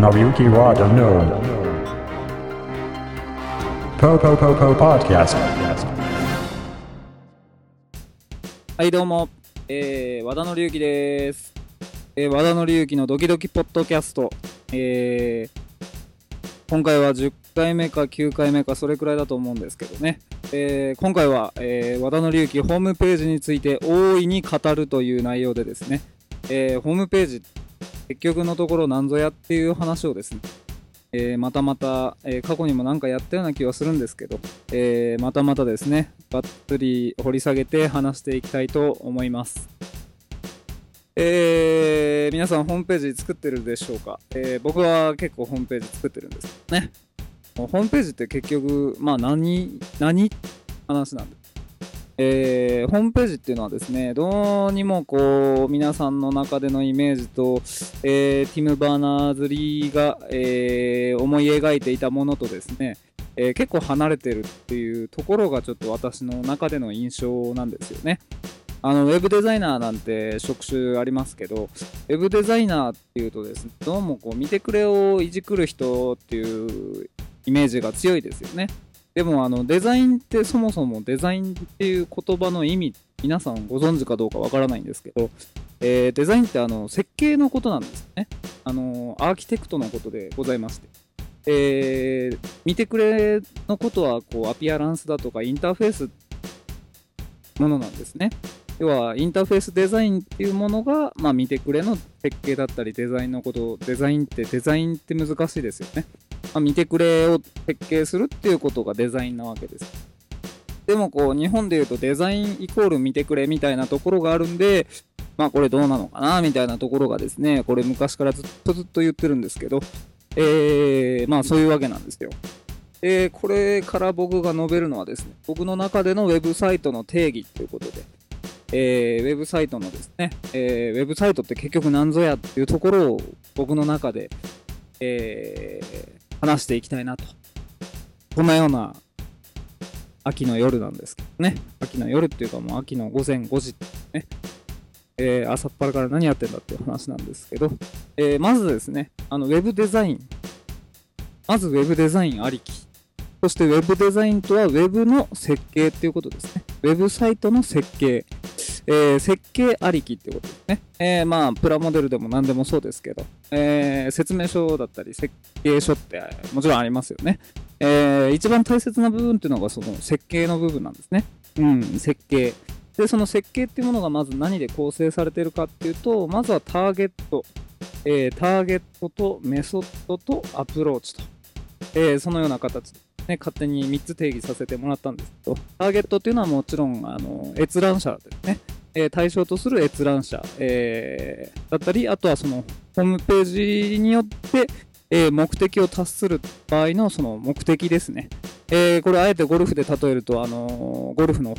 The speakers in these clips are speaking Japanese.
Naruki Wada no. Po Po Po Po Podcast. はい、どうも、えー、和田の之です。えー、和田の之のドキドキポッドキャスト。えー、今回は10回目か9回目かそれくらいだと思うんですけどね。えー、今回は、えー、和田の之ホームページについて大いに語るという内容でですね、えー、ホームページ、結局のところなんぞやっていう話をですね、えーまたまた、えー過去にもなんかやったような気はするんですけど、えーまたまたですね、がっつり掘り下げて話していきたいと思います。えー皆さんホームページ作ってるでしょうか、え僕は結構ホームページ作ってるんですけどね。ホームページって結局、まあ何、何？って話なんで。えーホームページっていうのはですね、どうにもこう、皆さんの中でのイメージと、えーティム・バーナーズ・リーが、えー思い描いていたものとですね、え結構離れてるっていうところがちょっと私の中での印象なんですよね。あのウェブデザイナーなんて職種ありますけど、ウェブデザイナーっていうとですね、どうもこう見てくれをいじくる人っていうイメージが強いですよね。でもあのデザインってそもそもデザインっていう言葉の意味、皆さんご存知かどうかわからないんですけど、えーデザインってあの設計のことなんですよね。あのアーキテクトのことでございまして。えー見てくれのことはこうアピアランスだとかインターフェースものなんですね。要はインターフェースデザインっていうものが、まあ、見てくれの設計だったりデザインのことデザインってデザインって難しいですよね。ま、見てくれを設計するっていうことがデザインなわけです。でもこう日本で言うとデザインイコール見てくれみたいなところがあるんでまあこれどうなのかなみたいなところがですねこれ昔からずっとずっと言ってるんですけどえー、まあそういうわけなんですよ。でこれから僕が述べるのはですね僕の中でのウェブサイトの定義ということで、えーウェブサイトのですね、えーウェブサイトって結局何ぞやっていうところを僕の中で、えー話していきたいなとこんなような秋の夜なんですけどね秋の夜っていうかもう秋の午前5時ねえー朝っぱらから何やってんだっていう話なんですけど、えーまずですね、あのウェブデザイン。まずウェブデザインありき。そしてウェブデザインとはウェブの設計っていうことですね。ウェブサイトの設計。えー設計ありきってことですね。えーまあ、プラモデルでも何でもそうですけど、えー説明書だったり設計書ってもちろんありますよね。えー一番大切な部分っていうのがその設計の部分なんですね。うん、設計。で、その設計っていうものがまず何で構成されてるかっていうと、まずはターゲット、えーターゲットとメソッドとアプローチと、えーそのような形で、ね、勝手に3つ定義させてもらったんですけど、ターゲットっていうのはもちろんあの閲覧者ですね、えー対象とする閲覧者、えーだったり、あとはそのホームページによって、えー目的を達する場合のその目的ですね。えーこれあえてゴルフで例えると、あのーゴルフの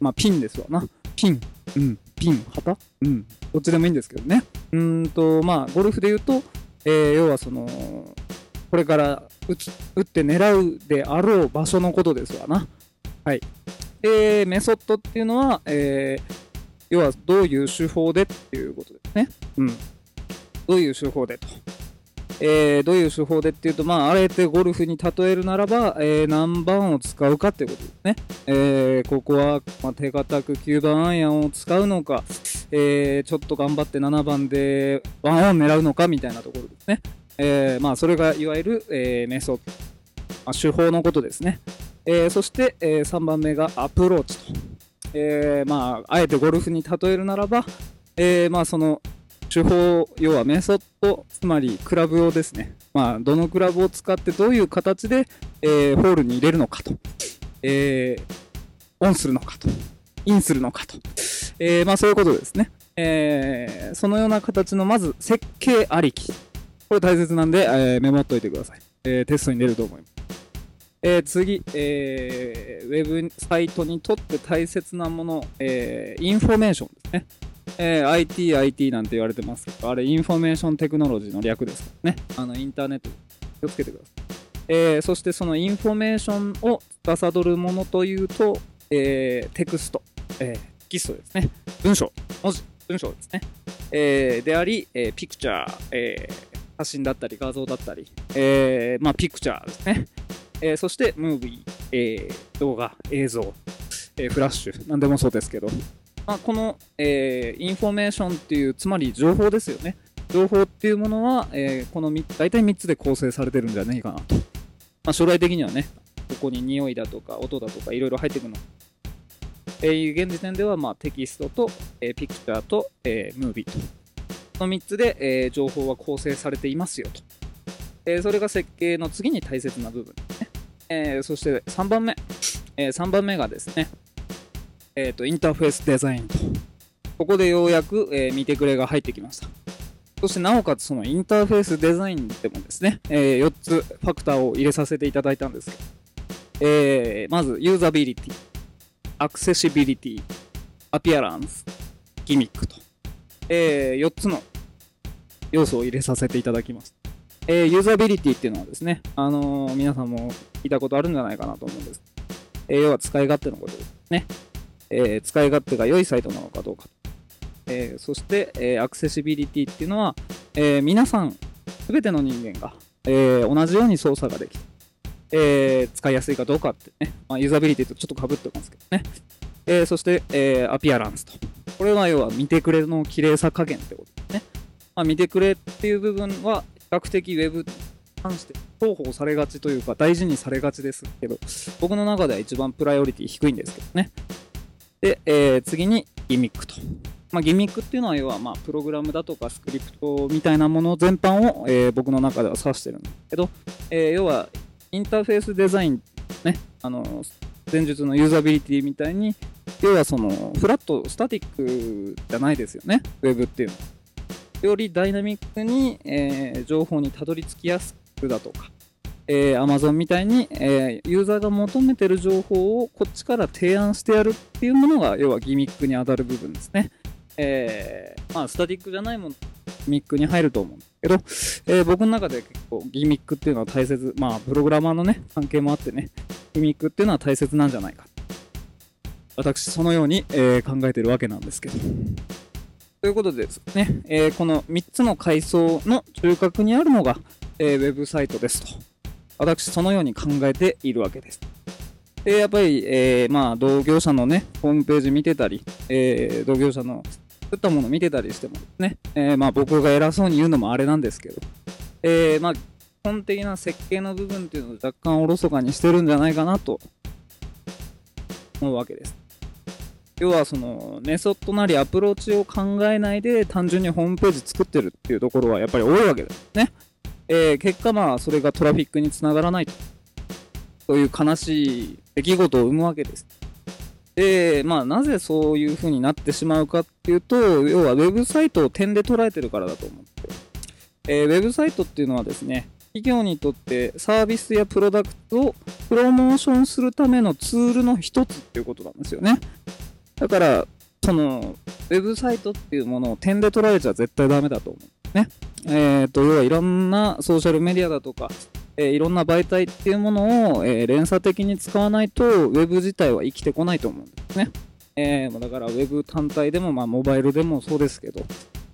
まあ、ピンですわな。ピン。うん。ピン。旗うん。どっちでもいいんですけどね。うんと、まあ、ゴルフで言うと、えー要はその、これから打つ打って狙うであろう場所のことですわな。はい。で、メソッドっていうのは、えー要はどういう手法でっていうことですね。うん。どういう手法でと。えーどういう手法でっていうと、まあ、あえてゴルフに例えるならば、えー何番を使うかっていうことですね。えーここは、まあ、手堅く9番アイアンを使うのか、えーちょっと頑張って7番でワンオン狙うのかみたいなところですね。えーまあ、それがいわゆる、えーメソッド、まあ、手法のことですね。えーそして、え3番目がアプローチと。えーまあ、あえてゴルフに例えるならば、えーまあ、その手法、要はメソッド、つまりクラブをですね、まあ、どのクラブを使ってどういう形で、えーホールに入れるのかと、えオンするのかと、インするのかと、えまあ、そういうことですね。えそのような形のまず設計ありき。これ大切なんで、えメモっといてください。えテストに出ると思います。えー次、えーウェブサイトにとって大切なもの、えーインフォメーションですね。えー IT、IT なんて言われてますけど、あれ、 information technology の略ですからね。あの、インターネット、気をつけてください。えーそしてそのインフォメーションを司るものというと、えーテクスト、えーテキストですね。文章、文字、文章ですね。えーであり、えーピクチャー、えー写真だったり画像だったり、えーまあ、ピクチャーですね。えーそして、ムービー、えー動画、映像、えーフラッシュ、なんでもそうですけど、まあ、この、えーインフォメーションっていう、つまり情報ですよね。情報っていうものは、えーこの大体3つで構成されてるんじゃないかなと。まあ、将来的にはね、ここに匂いだとか音だとかいろいろ入ってくるの。えー現時点では、まあ、テキストと、えーピクチャーと、えームービーと。この3つで、えー情報は構成されていますよと。えーそれが設計の次に大切な部分ね。えーそして3番目。え3番目がですね、えっ、と、インターフェースデザインと。ここでようやく、え見てくれが入ってきました。そしてなおかつそのインターフェースデザインでもですね、え4つファクターを入れさせていただいたんですけど、えまずユーザビリティ、アクセシビリティ、アピアランス、ギミックと、え4つの要素を入れさせていただきます。えーユーザビリティっていうのはですね、あのー皆さんも聞いたことあるんじゃないかなと思うんです。えー要は使い勝手のことですね。え使い勝手が良いサイトなのかどうか。えそして、えアクセシビリティっていうのは、え皆さん、すべての人間が、え同じように操作ができて、え使いやすいかどうかってね、まあ、ユーザビリティとちょっと被ってますけどね。えそして、えアピアランスと。これは要は見てくれの綺麗さ加減ってことですね。まあ、見てくれっていう部分は較的ウェブに関して重宝されがちというか大事にされがちですけど、僕の中では一番プライオリティ低いんですけどね。で、えー次にギミックと。まあ、ギミックっていうのは要はまあプログラムだとかスクリプトみたいなもの全般を、えー僕の中では指してるんですけど、えー要はインターフェースデザインね、あの前述のユーザビリティみたいに要はそのフラットスタティックじゃないですよねウェブっていうのはよりダイナミックに、えー情報にたどり着きやすくだとか、えー Amazon みたいに、えーユーザーが求めてる情報をこっちから提案してやるっていうものが要はギミックに当たる部分ですね。えーまあ、スタティックじゃないものギミックに入ると思うんですけど、えー僕の中で結構ギミックっていうのは大切、まあ、プログラマーのね、関係もあってね、ギミックっていうのは大切なんじゃないか。私、そのように、えー考えてるわけなんですけど。ということでですね、えーこの3つの階層の中核にあるのが、えーウェブサイトですと。私、そのように考えているわけです。で、やっぱり、えまあ、同業者のね、ホームページ見てたり、え同業者の作ったもの見てたりしてもね、えまあ、僕が偉そうに言うのもあれなんですけど、えまあ、基本的な設計の部分っていうのを若干おろそかにしてるんじゃないかなと思うわけです。要はそのメソッドなりアプローチを考えないで単純にホームページ作ってるっていうところはやっぱり多いわけですね。えー結果まあそれがトラフィックにつながらないと。いう悲しい出来事を生むわけです。で、まあなぜそういう風になってしまうかっていうと、要はウェブサイトを点で捉えてるからだと思って。えーウェブサイトっていうのはですね、企業にとってサービスやプロダクトをプロモーションするためのツールの一つっていうことなんですよね。だから、その、ウェブサイトっていうものを点で捉えちゃ絶対ダメだと思う。ね。えっ、と、要はいろんなソーシャルメディアだとか、えーいろんな媒体っていうものを、えー連鎖的に使わないと、ウェブ自体は生きてこないと思うんですね。えーだから、ウェブ単体でも、まあ、モバイルでもそうですけど、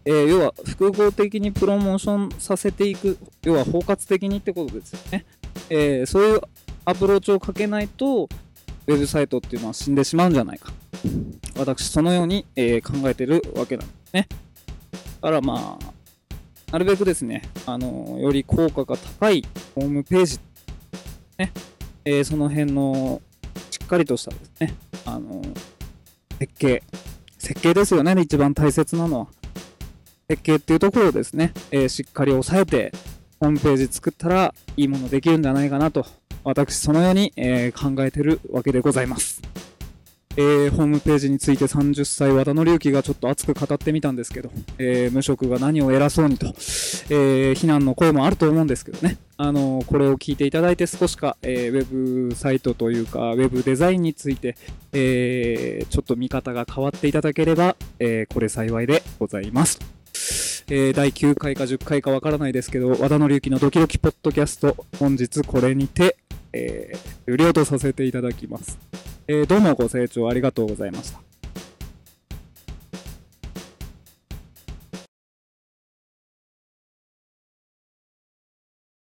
えー要は複合的にプロモーションさせていく、要は包括的にってことですよね。えーそういうアプローチをかけないと、ウェブサイトっていうのは死んでしまうんじゃないか。私、そのように、えー考えてるわけなんですね。だからまあ、なるべくですね、あのより効果が高いホームページ、ね、えーその辺のしっかりとしたですね、あの設計、設計ですよね、一番大切なのは。設計っていうところをですね、えーしっかり押さえて、ホームページ作ったらいいものできるんじゃないかなと、私そのように、えー考えてるわけでございます。えーホームページについて30歳和田紀之がちょっと熱く語ってみたんですけど、えー無職が何を偉そうにと、えー非難の声もあると思うんですけどね、あのこれを聞いていただいて少しか、えーウェブサイトというか、ウェブデザインについて、えちょっと見方が変わっていただければ、えこれ幸いでございます。え第9回か10回かわからないですけど、和田紀之のドキドキポッドキャスト、本日これにて、えー終了とさせていただきます。えーどうもご清聴ありがとうございました。